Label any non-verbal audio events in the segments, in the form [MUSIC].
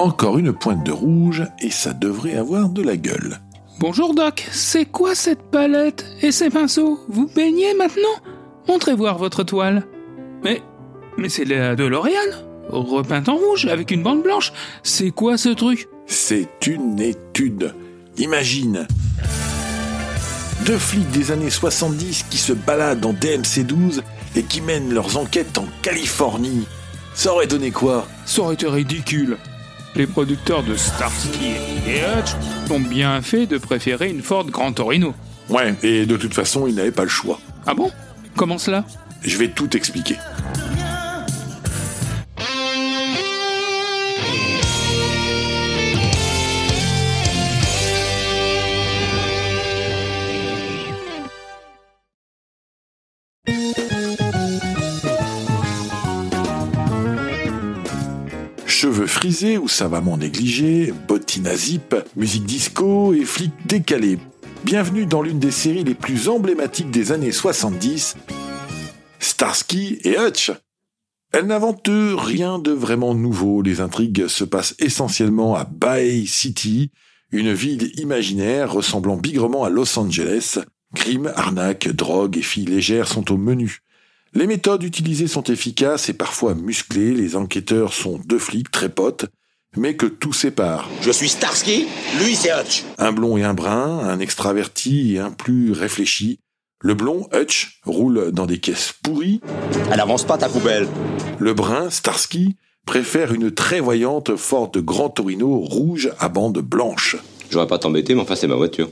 Encore une pointe de rouge et ça devrait avoir de la gueule. Bonjour Doc, c'est quoi cette palette et ces pinceaux? Vous baignez maintenant? Montrez voir votre toile. Mais, mais c'est la de L'Oréal Repeinte en rouge avec une bande blanche. C'est quoi ce truc? C'est une étude. Imagine. Deux flics des années 70 qui se baladent en DMC-12 et qui mènent leurs enquêtes en Californie. Ça aurait donné quoi? Ça aurait été ridicule. Les producteurs de Starsky et Hutch ont bien fait de préférer une Ford Grand Torino. Ouais, et de toute façon, ils n'avaient pas le choix. Ah bon? Comment cela? Je vais tout expliquer. Ou savamment négligés, bottines à zip, musique disco et flics décalés. Bienvenue dans l'une des séries les plus emblématiques des années 70, Starsky et Hutch. Elle n'invente rien de vraiment nouveau, les intrigues se passent essentiellement à Bay City, une ville imaginaire ressemblant bigrement à Los Angeles. Crime, arnaque, drogue et filles légères sont au menu. Les méthodes utilisées sont efficaces et parfois musclées, les enquêteurs sont deux flics très potes, mais que tout sépare. Je suis Starsky, lui c'est Hutch. Un blond et un brun, un extraverti et un plus réfléchi. Le blond, Hutch, roule dans des caisses pourries. Elle avance pas ta poubelle. Le brun, Starsky, préfère une très voyante Ford Grand Torino rouge à bande blanche. J'aurais pas t'embêter, mais enfin c'est ma voiture.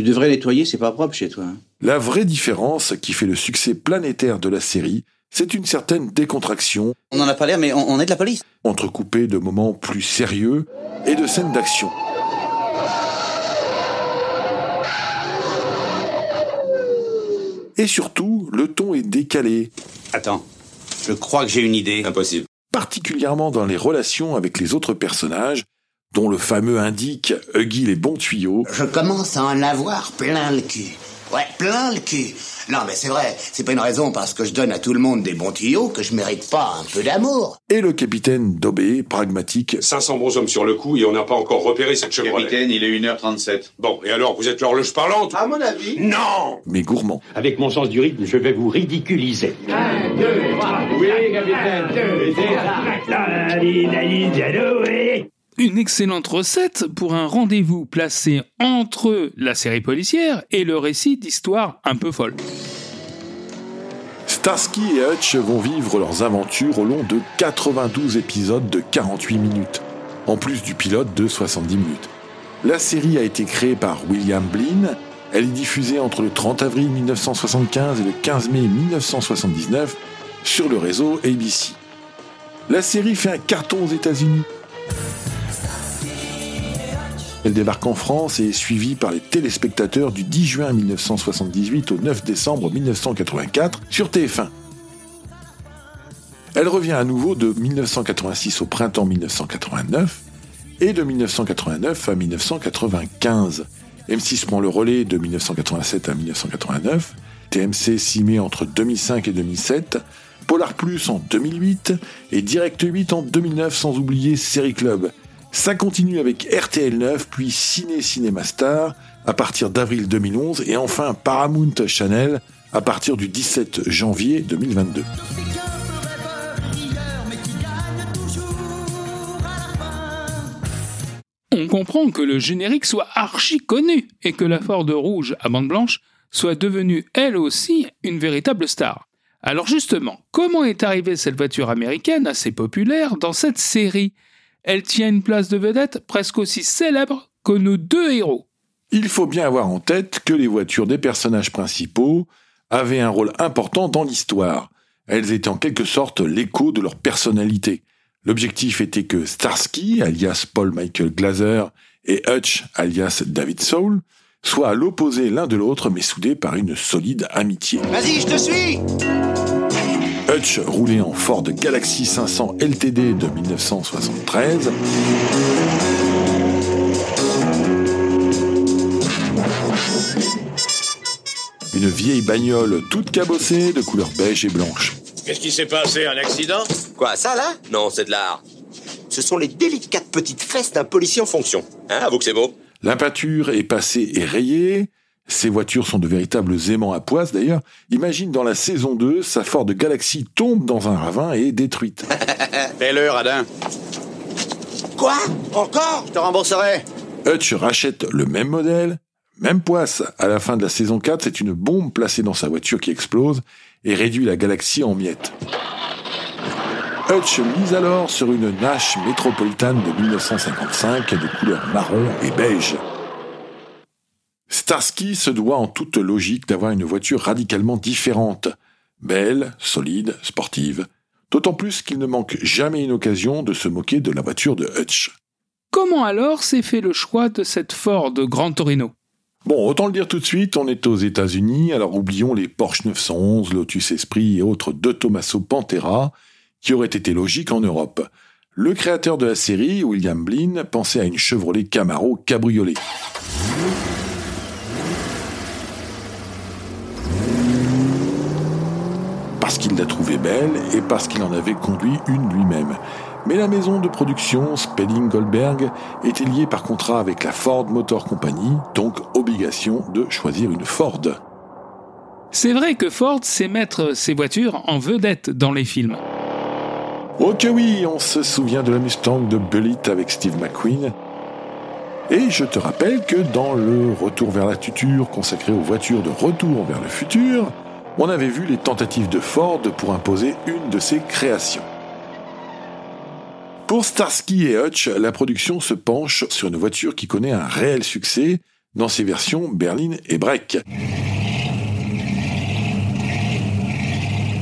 Tu devrais nettoyer, c'est pas propre chez toi. hein. La vraie différence qui fait le succès planétaire de la série, c'est une certaine décontraction, On en a pas l'air, mais on, on est de la police. entrecoupée de moments plus sérieux et de scènes d'action. Et surtout, le ton est décalé, Attends, je crois que j'ai une idée. Impossible. particulièrement dans les relations avec les autres personnages, dont le fameux indique Huggy les bons tuyaux, Je commence à en avoir plein le cul. Ouais, plein le cul. Non, mais c'est vrai, c'est pas une raison parce que je donne à tout le monde des bons tuyaux que je mérite pas un peu d'amour. et le capitaine Dobé, pragmatique, 500 bons hommes sur le coup et on n'a pas encore repéré cette Chevrolet. il est 1h37. Bon, et alors, vous êtes l'horloge parlante? À mon avis. Non mais gourmand. Avec mon sens du rythme, je vais vous ridiculiser. Une excellente recette pour un rendez-vous placé entre la série policière et le récit d'histoire un peu folle. Starsky et Hutch vont vivre leurs aventures au long de 92 épisodes de 48 minutes, en plus du pilote de 70 minutes. La série a été créée par William Blinn, elle est diffusée entre le 30 avril 1975 et le 15 mai 1979 sur le réseau ABC. La série fait un carton aux États-Unis. Elle débarque en France et est suivie par les téléspectateurs du 10 juin 1978 au 9 décembre 1984 sur TF1. Elle revient à nouveau de 1986 au printemps 1989 et de 1989 à 1995. M6 prend le relais de 1987 à 1989, TMC s'y met entre 2005 et 2007, Polar Plus en 2008 et Direct 8 en 2009 sans oublier Série Club. Ça continue avec RTL 9 puis Ciné Cinéma Star à partir d'avril 2011 et enfin Paramount Channel à partir du 17 janvier 2022. On comprend que le générique soit archi connu et que la Ford rouge à bande blanche soit devenue elle aussi une véritable star. Alors justement, comment est arrivée cette voiture américaine assez populaire dans cette série? Elle tient une place de vedette presque aussi célèbre que nos deux héros. Il faut bien avoir en tête que les voitures des personnages principaux avaient un rôle important dans l'histoire. Elles étaient en quelque sorte l'écho de leur personnalité. L'objectif était que Starsky, alias Paul Michael Glaser, et Hutch, alias David Soul, soient à l'opposé l'un de l'autre mais soudés par une solide amitié. Vas-y, je te suis Hutch roulait en Ford Galaxy 500 LTD de 1973. Une vieille bagnole toute cabossée de couleur beige et blanche. Qu'est-ce qui s'est passé Un accident? Quoi, ça là? Non, c'est de l'art. Ce sont les délicates petites fesses d'un policier en fonction. Hein, avoue que c'est beau. La peinture est passée et rayée. Ces voitures sont de véritables aimants à poisse d'ailleurs. Imagine dans la saison 2, sa Ford Galaxy tombe dans un ravin et est détruite. [LAUGHS] Fais-le, Radin. Quoi? Encore? Je te rembourserai. Hutch rachète le même modèle, même poisse. À la fin de la saison 4, c'est une bombe placée dans sa voiture qui explose et réduit la Galaxy en miettes. Hutch mise alors sur une Nash métropolitane de 1955 de couleur marron et beige. Starsky se doit en toute logique d'avoir une voiture radicalement différente. Belle, solide, sportive. D'autant plus qu'il ne manque jamais une occasion de se moquer de la voiture de Hutch. Comment alors s'est fait le choix de cette Ford Grand Torino? Bon, autant le dire tout de suite, on est aux États-Unis, alors oublions les Porsche 911, Lotus Esprit et autres de Tommaso Pantera, qui auraient été logiques en Europe. Le créateur de la série, William Blinn, pensait à une Chevrolet Camaro cabriolet. Parce qu'il la trouvait belle et parce qu'il en avait conduit une lui-même. Mais la maison de production Spelling Goldberg était liée par contrat avec la Ford Motor Company, donc obligation de choisir une Ford. C'est vrai que Ford sait mettre ses voitures en vedette dans les films. Oh que oui, on se souvient de la Mustang de Bullitt avec Steve McQueen. Et je te rappelle que dans le Retour vers la future consacré aux voitures de retour vers le futur, on avait vu les tentatives de Ford pour imposer une de ses créations. Pour Starsky et Hutch, la production se penche sur une voiture qui connaît un réel succès dans ses versions berline et break.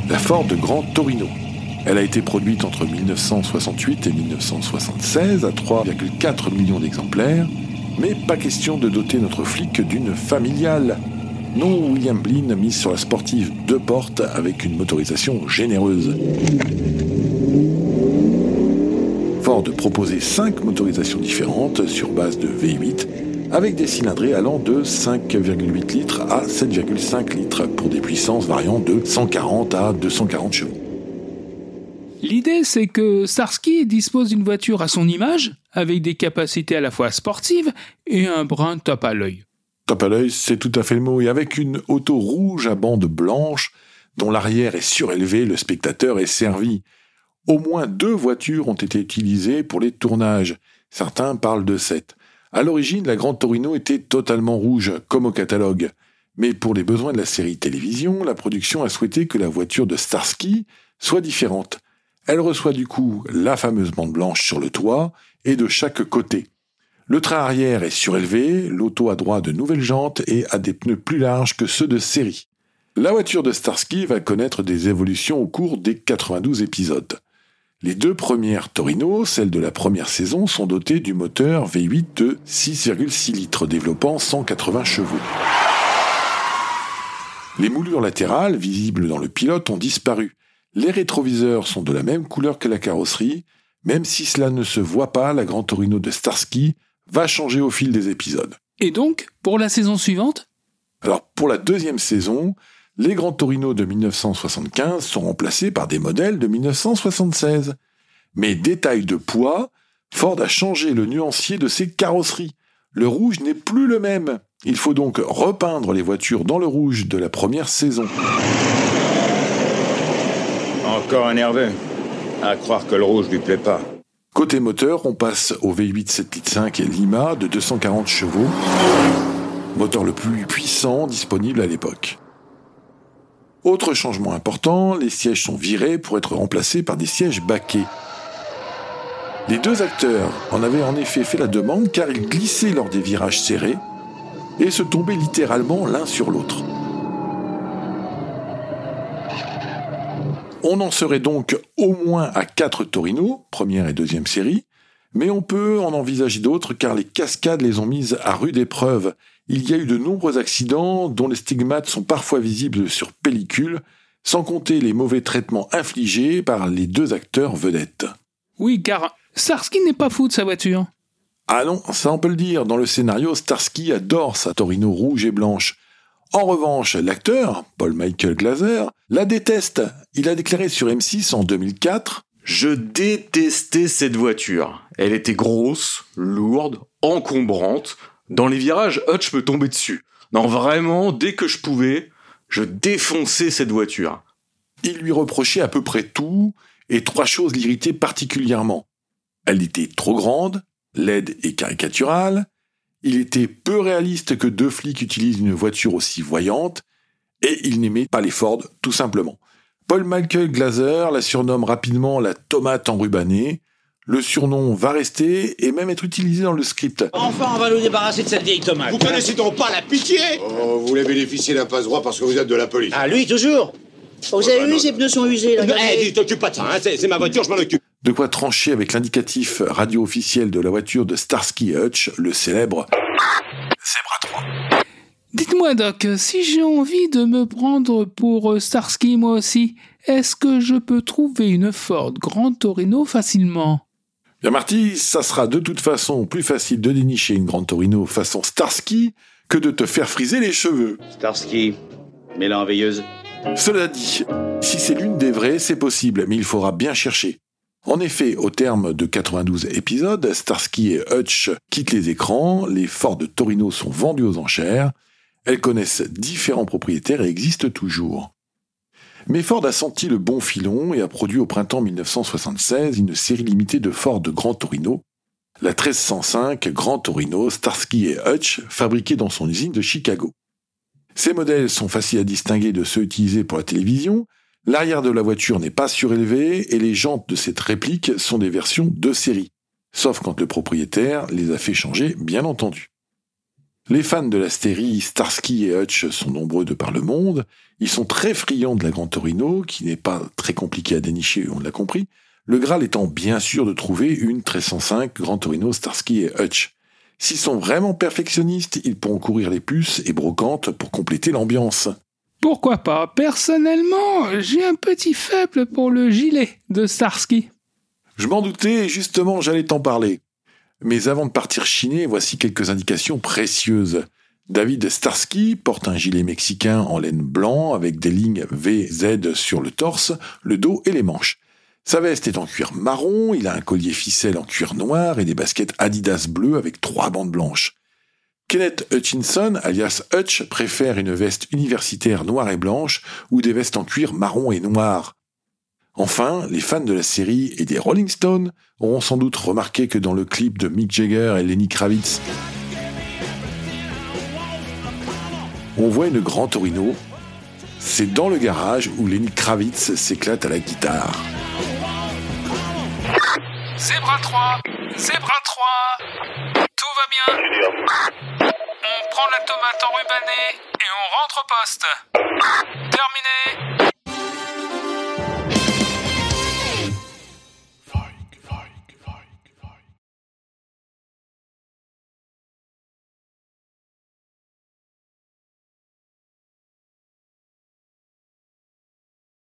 La Ford Grand Torino. Elle a été produite entre 1968 et 1976 à 3,4 millions d'exemplaires, mais pas question de doter notre flic d'une familiale. Non, William Blinn mise sur la sportive deux portes avec une motorisation généreuse. Ford proposait cinq motorisations différentes sur base de V8 avec des cylindrées allant de 5,8 litres à 7,5 litres pour des puissances variant de 140 à 240 chevaux. L'idée, c'est que Starsky dispose d'une voiture à son image, avec des capacités à la fois sportives et un brin top à l'œil. Top à l'œil, c'est tout à fait le mot, et avec une auto rouge à bande blanche, dont l'arrière est surélevé, le spectateur est servi. Au moins deux voitures ont été utilisées pour les tournages. Certains parlent de sept. À l'origine, la Grande Torino était totalement rouge, comme au catalogue. Mais pour les besoins de la série télévision, la production a souhaité que la voiture de Starsky soit différente. Elle reçoit du coup la fameuse bande blanche sur le toit et de chaque côté. Le train arrière est surélevé, l'auto a droit de nouvelles jantes et a des pneus plus larges que ceux de série. La voiture de Starsky va connaître des évolutions au cours des 92 épisodes. Les deux premières Torino, celles de la première saison, sont dotées du moteur V8 de 6,6 litres développant 180 chevaux. Les moulures latérales, visibles dans le pilote, ont disparu. Les rétroviseurs sont de la même couleur que la carrosserie. Même si cela ne se voit pas, la Grand Torino de Starsky va changer au fil des épisodes. Et donc, pour la saison suivante? Alors, pour la deuxième saison, les Grands Torino de 1975 sont remplacés par des modèles de 1976. Mais détail de poids, Ford a changé le nuancier de ses carrosseries. Le rouge n'est plus le même. Il faut donc repeindre les voitures dans le rouge de la première saison. Encore un nerveux. À croire que le rouge lui plaît pas. Côté moteur, on passe au V8 7.5 et Lima de 240 chevaux, moteur le plus puissant disponible à l'époque. Autre changement important, les sièges sont virés pour être remplacés par des sièges baquets. Les deux acteurs en avaient en effet fait la demande car ils glissaient lors des virages serrés et se tombaient littéralement l'un sur l'autre. On en serait donc au moins à 4 Torino, première et deuxième série, mais on peut en envisager d'autres car les cascades les ont mises à rude épreuve. Il y a eu de nombreux accidents dont les stigmates sont parfois visibles sur pellicule, sans compter les mauvais traitements infligés par les deux acteurs vedettes. Oui, car Starsky n'est pas fou de sa voiture. Ah non, ça on peut le dire, dans le scénario, Starsky adore sa Torino rouge et blanche. En revanche, l'acteur, Paul Michael Glaser, la déteste. Il a déclaré sur M6 en 2004, Je détestais cette voiture. Elle était grosse, lourde, encombrante. Dans les virages, Hutch me tombait dessus. Non, vraiment, dès que je pouvais, je défonçais cette voiture. Il lui reprochait à peu près tout, et trois choses l'irritaient particulièrement. Elle était trop grande, laide et caricaturale, il était peu réaliste que deux flics utilisent une voiture aussi voyante, et il n'aimait pas les Ford, tout simplement. Paul Michael Glaser la surnomme rapidement la tomate enrubanée. Le surnom va rester et même être utilisé dans le script. Enfin, on va nous débarrasser de cette vieille tomate. Vous connaissez donc pas la pitié? Oh, vous voulez bénéficier d'un passe-droit parce que vous êtes de la police. Ah, lui, toujours Vous avez bah vu, ses pneus sont usés, là. Eh, dis, t'occupes pas de ça, hein, c'est ma voiture, je m'en occupe. De quoi trancher avec l'indicatif radio officiel de la voiture de Starsky et Hutch, le célèbre Zebra 3. Dites-moi, Doc, si j'ai envie de me prendre pour Starsky moi aussi, est-ce que je peux trouver une Ford Grand Torino facilement? Bien Marty, ça sera de toute façon plus facile de dénicher une Grande Torino façon Starsky que de te faire friser les cheveux. Starsky, en veilleuse. Cela dit, si c'est l'une des vraies, c'est possible, mais il faudra bien chercher. En effet, au terme de 92 épisodes, Starsky et Hutch quittent les écrans, les Ford de Torino sont vendus aux enchères, elles connaissent différents propriétaires et existent toujours. Mais Ford a senti le bon filon et a produit au printemps 1976 une série limitée de Ford Grand Torino, la 1305 Grand Torino Starsky et Hutch, fabriquée dans son usine de Chicago. Ces modèles sont faciles à distinguer de ceux utilisés pour la télévision, l'arrière de la voiture n'est pas surélevé et les jantes de cette réplique sont des versions de série, sauf quand le propriétaire les a fait changer, bien entendu. Les fans de la série Starsky et Hutch sont nombreux de par le monde, ils sont très friands de la Grand Torino, qui n'est pas très compliqué à dénicher, on l'a compris, le Graal étant bien sûr de trouver une 1305 Grand Torino Starsky et Hutch. S'ils sont vraiment perfectionnistes, ils pourront courir les puces et brocantes pour compléter l'ambiance. Pourquoi pas? Personnellement, j'ai un petit faible pour le gilet de Starsky. Je m'en doutais, justement, j'allais t'en parler. Mais avant de partir chiner, voici quelques indications précieuses. David Starsky porte un gilet mexicain en laine blanc avec des lignes VZ sur le torse, le dos et les manches. Sa veste est en cuir marron, il a un collier ficelle en cuir noir et des baskets Adidas bleues avec trois bandes blanches. Kenneth Hutchinson, alias Hutch, préfère une veste universitaire noire et blanche ou des vestes en cuir marron et noir. Enfin, les fans de la série et des Rolling Stones auront sans doute remarqué que dans le clip de Mick Jagger et Lenny Kravitz, on voit une Grand Torino. C'est dans le garage où Lenny Kravitz s'éclate à la guitare. Zebra 3 Zebra 3 Tout bien On prend la tomate enrubanée et on rentre au poste. Terminé